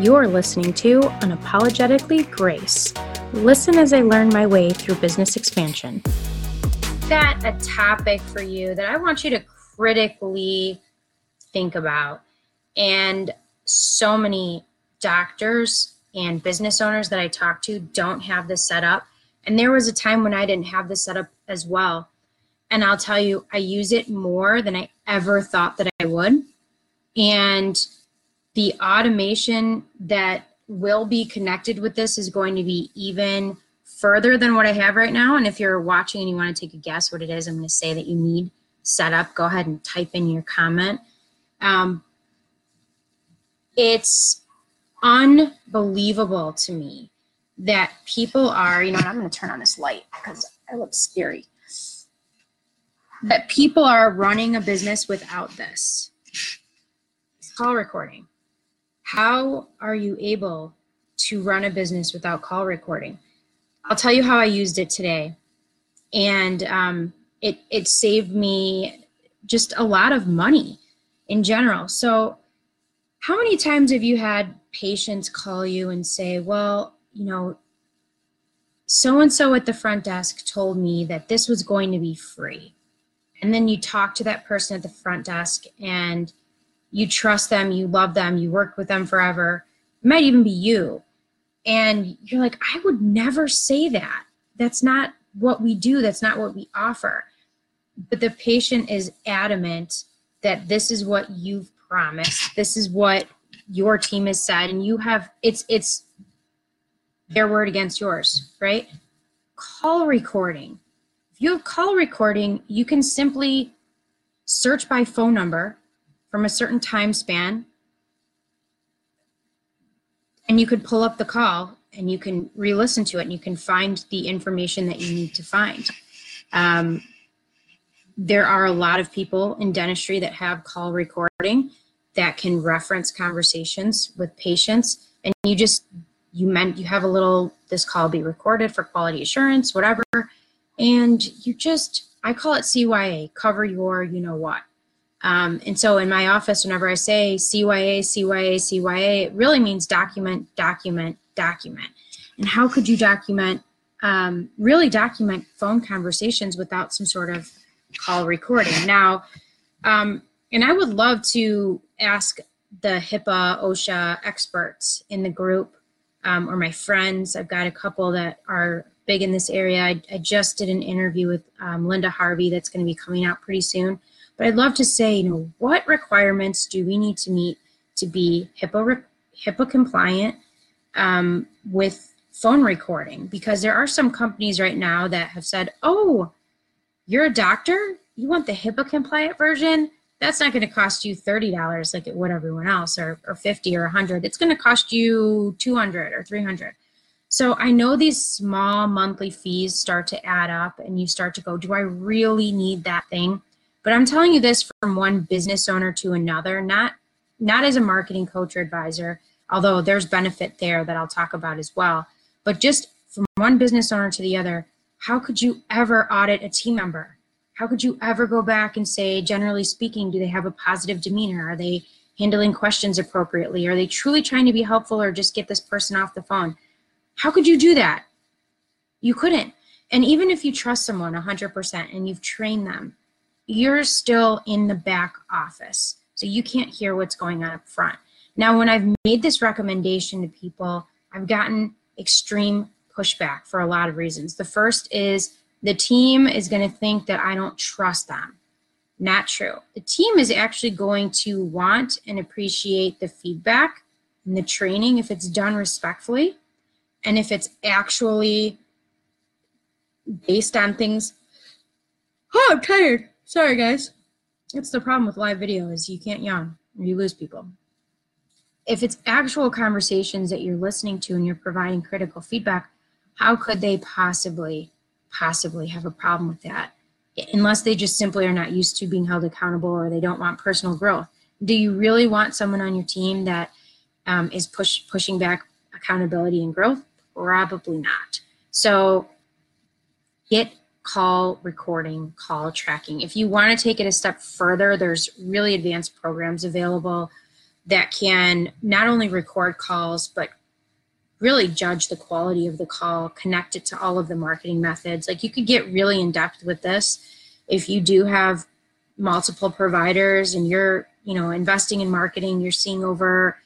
You're listening to Unapologetically Grace. Listen as I learn my way through business expansion. That a topic for you that I want you to critically think about. And so many doctors and business owners that I talk to don't have this set up. And there was a time when I didn't have this set up as well. And I'll tell you, I use it more than I ever thought that I would. And the automation that will be connected with this is going to be even further than what I have right now. And if you're watching and you want to take a guess what it is, I'm going to say that you need set up. Go ahead and type in your comment. Um, it's unbelievable to me that people are, you know, I'm going to turn on this light because I look scary. That people are running a business without this. It's call recording. How are you able to run a business without call recording? I'll tell you how I used it today. And um, it, it saved me just a lot of money in general. So, how many times have you had patients call you and say, Well, you know, so and so at the front desk told me that this was going to be free. And then you talk to that person at the front desk and you trust them, you love them, you work with them forever. It might even be you. And you're like, I would never say that. That's not what we do, that's not what we offer. But the patient is adamant that this is what you've promised, this is what your team has said, and you have it's it's their word against yours, right? Call recording. If you have call recording, you can simply search by phone number from a certain time span and you could pull up the call and you can re-listen to it and you can find the information that you need to find. Um, there are a lot of people in dentistry that have call recording that can reference conversations with patients and you just you meant you have a little this call be recorded for quality assurance whatever and you just i call it cya cover your you know what um, and so in my office, whenever I say CYA, CYA, CYA, it really means document, document, document. And how could you document, um, really document phone conversations without some sort of call recording? Now, um, and I would love to ask the HIPAA, OSHA experts in the group um, or my friends. I've got a couple that are big in this area. I, I just did an interview with um, Linda Harvey that's going to be coming out pretty soon but I'd love to say, you know, what requirements do we need to meet to be HIPAA, HIPAA compliant um, with phone recording? Because there are some companies right now that have said, oh, you're a doctor? You want the HIPAA compliant version? That's not going to cost you $30 like it would everyone else or, or 50 or 100. It's going to cost you 200 or 300. So I know these small monthly fees start to add up and you start to go, do I really need that thing? But I'm telling you this from one business owner to another, not not as a marketing coach or advisor, although there's benefit there that I'll talk about as well. But just from one business owner to the other, how could you ever audit a team member? How could you ever go back and say, generally speaking, do they have a positive demeanor? Are they handling questions appropriately? Are they truly trying to be helpful or just get this person off the phone? How could you do that? You couldn't. And even if you trust someone 100% and you've trained them, you're still in the back office. So you can't hear what's going on up front. Now, when I've made this recommendation to people, I've gotten extreme pushback for a lot of reasons. The first is the team is going to think that I don't trust them. Not true. The team is actually going to want and appreciate the feedback and the training if it's done respectfully and if it's actually based on things. Oh, I'm tired. Sorry, guys. It's the problem with live video is you can't yawn or you lose people. If it's actual conversations that you're listening to and you're providing critical feedback, how could they possibly, possibly have a problem with that? Unless they just simply are not used to being held accountable or they don't want personal growth. Do you really want someone on your team that um, is push, pushing back accountability and growth? Probably not. So get call recording, call tracking. If you want to take it a step further, there's really advanced programs available that can not only record calls, but really judge the quality of the call, connect it to all of the marketing methods. Like you could get really in depth with this if you do have multiple providers and you're, you know, investing in marketing, you're seeing over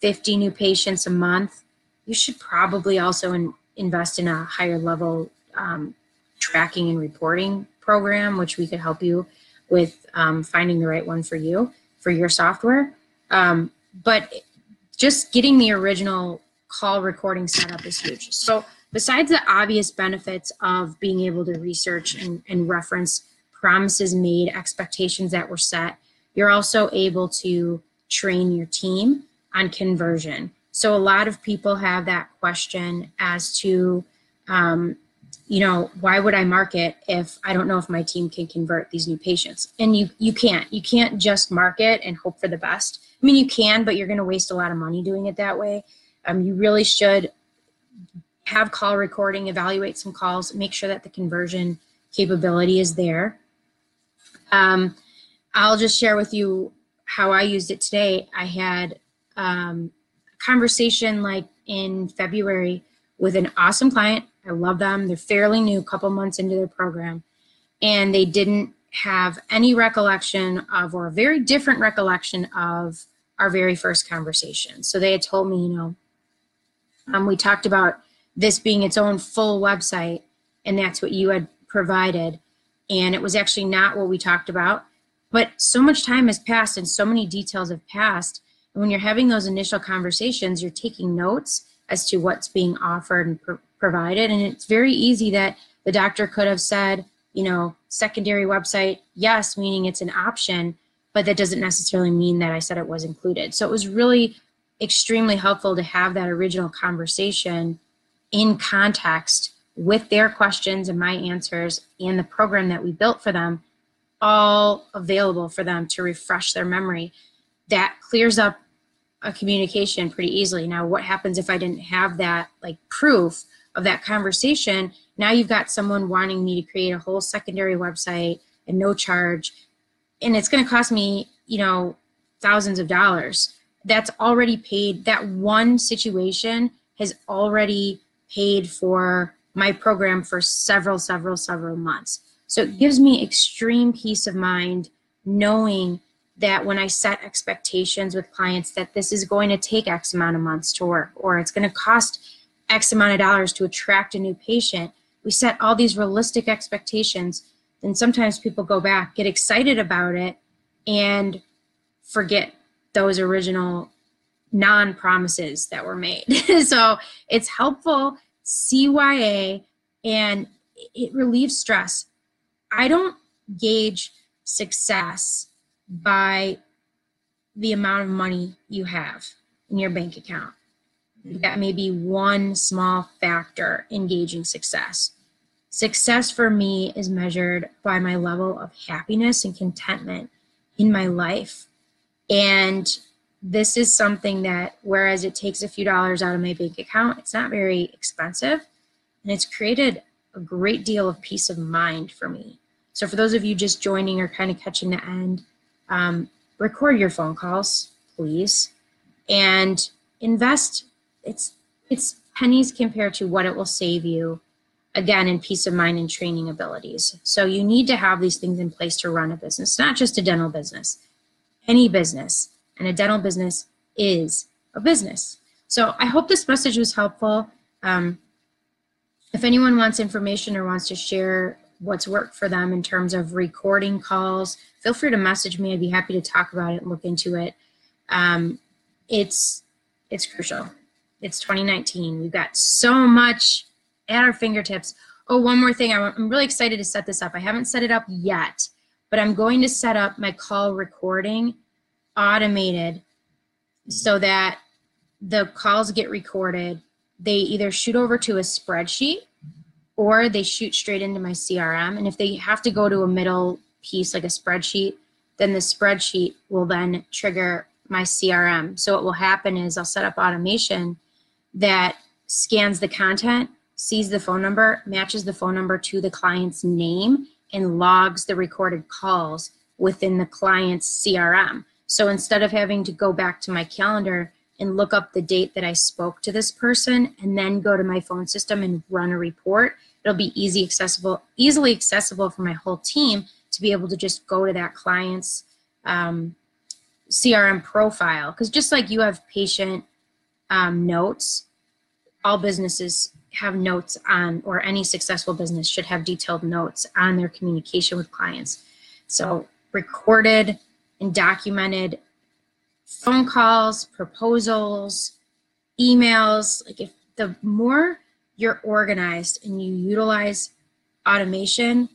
50 new patients a month, you should probably also in, invest in a higher level um, tracking and reporting program, which we could help you with um, finding the right one for you for your software. Um, but just getting the original call recording setup is huge. So besides the obvious benefits of being able to research and, and reference promises made, expectations that were set, you're also able to train your team on conversion. So a lot of people have that question as to, um, you know, why would I market if I don't know if my team can convert these new patients? And you you can't. You can't just market and hope for the best. I mean, you can, but you're going to waste a lot of money doing it that way. Um, you really should have call recording, evaluate some calls, make sure that the conversion capability is there. Um, I'll just share with you how I used it today. I had um, a conversation like in February with an awesome client. I love them. They're fairly new, a couple months into their program, and they didn't have any recollection of, or a very different recollection of our very first conversation. So they had told me, you know, um, we talked about this being its own full website, and that's what you had provided. And it was actually not what we talked about. But so much time has passed and so many details have passed. And when you're having those initial conversations, you're taking notes as to what's being offered and provided. And it's very easy that the doctor could have said, you know, secondary website, yes, meaning it's an option, but that doesn't necessarily mean that I said it was included. So it was really extremely helpful to have that original conversation in context with their questions and my answers and the program that we built for them all available for them to refresh their memory that clears up a communication pretty easily now what happens if i didn't have that like proof of that conversation now you've got someone wanting me to create a whole secondary website and no charge. And it's going to cost me you know thousands of dollars. That's already paid that one situation has already paid for my program for several several several months. So it gives me extreme peace of mind knowing that when i set expectations with clients that this is going to take x amount of months to work or it's going to cost x amount of dollars to attract a new patient we set all these realistic expectations then sometimes people go back get excited about it and forget those original non promises that were made. so it's helpful, CYA, and it relieves stress. I don't gauge success by the amount of money you have in your bank account. That may be one small factor in gauging success. Success for me is measured by my level of happiness and contentment in my life and this is something that, whereas it takes a few dollars out of my bank account, it's not very expensive. And it's created a great deal of peace of mind for me. So, for those of you just joining or kind of catching the end, um, record your phone calls, please, and invest. It's it's pennies compared to what it will save you again in peace of mind and training abilities. So you need to have these things in place to run a business, not just a dental business any business, and a dental business is a business. So I hope this message was helpful. Um, if anyone wants information or wants to share what's worked for them in terms of recording calls, feel free to message me. I'd be happy to talk about it and look into it. Um, it's it's crucial. It's 2019. We've got so much at our fingertips. Oh, one more thing. I'm really excited to set this up. I haven't set it up yet, but I'm going to set up my call recording automated so that the calls get recorded. They either shoot over to a spreadsheet or they shoot straight into my CRM. And if they have to go to a middle piece like a spreadsheet, then the spreadsheet will then trigger my CRM. So what will happen is I'll set up automation that scans the content, sees the phone number, matches the phone number to the client's name, and logs the recorded calls within the client's CRM. So instead of having to go back to my calendar and look up the date that I spoke to this person and then go to my phone system and run a report, it'll be easy accessible, easily accessible for my whole team to be able to just go to that client's um, CRM profile. Because just like you have patient um, notes, all businesses have notes on, or any successful business should have detailed notes on their communication with clients. So recorded and documented phone calls, proposals, emails. Like if the more you're organized and you utilize automation,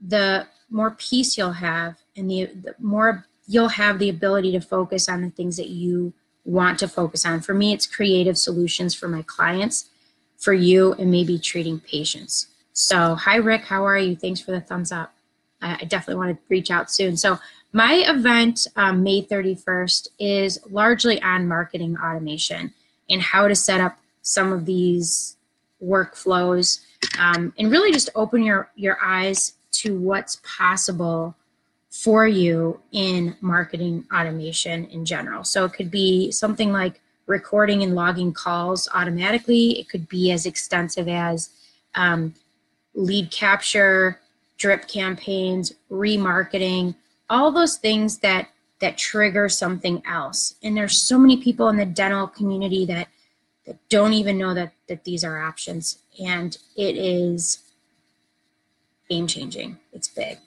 the more peace you'll have and the, the more you'll have the ability to focus on the things that you want to focus on. For me, it's creative solutions for my clients. For you, and maybe treating patients. So, hi, Rick. How are you? Thanks for the thumbs up. I definitely want to reach out soon. So, my event, um, May 31st, is largely on marketing automation and how to set up some of these workflows um, and really just open your, your eyes to what's possible for you in marketing automation in general. So it could be something like recording and logging calls automatically. It could be as extensive as um, lead capture, drip campaigns, remarketing, all those things that that trigger something else. And there's so many people in the dental community that that don't even know that that these are options and it is game changing. It's big.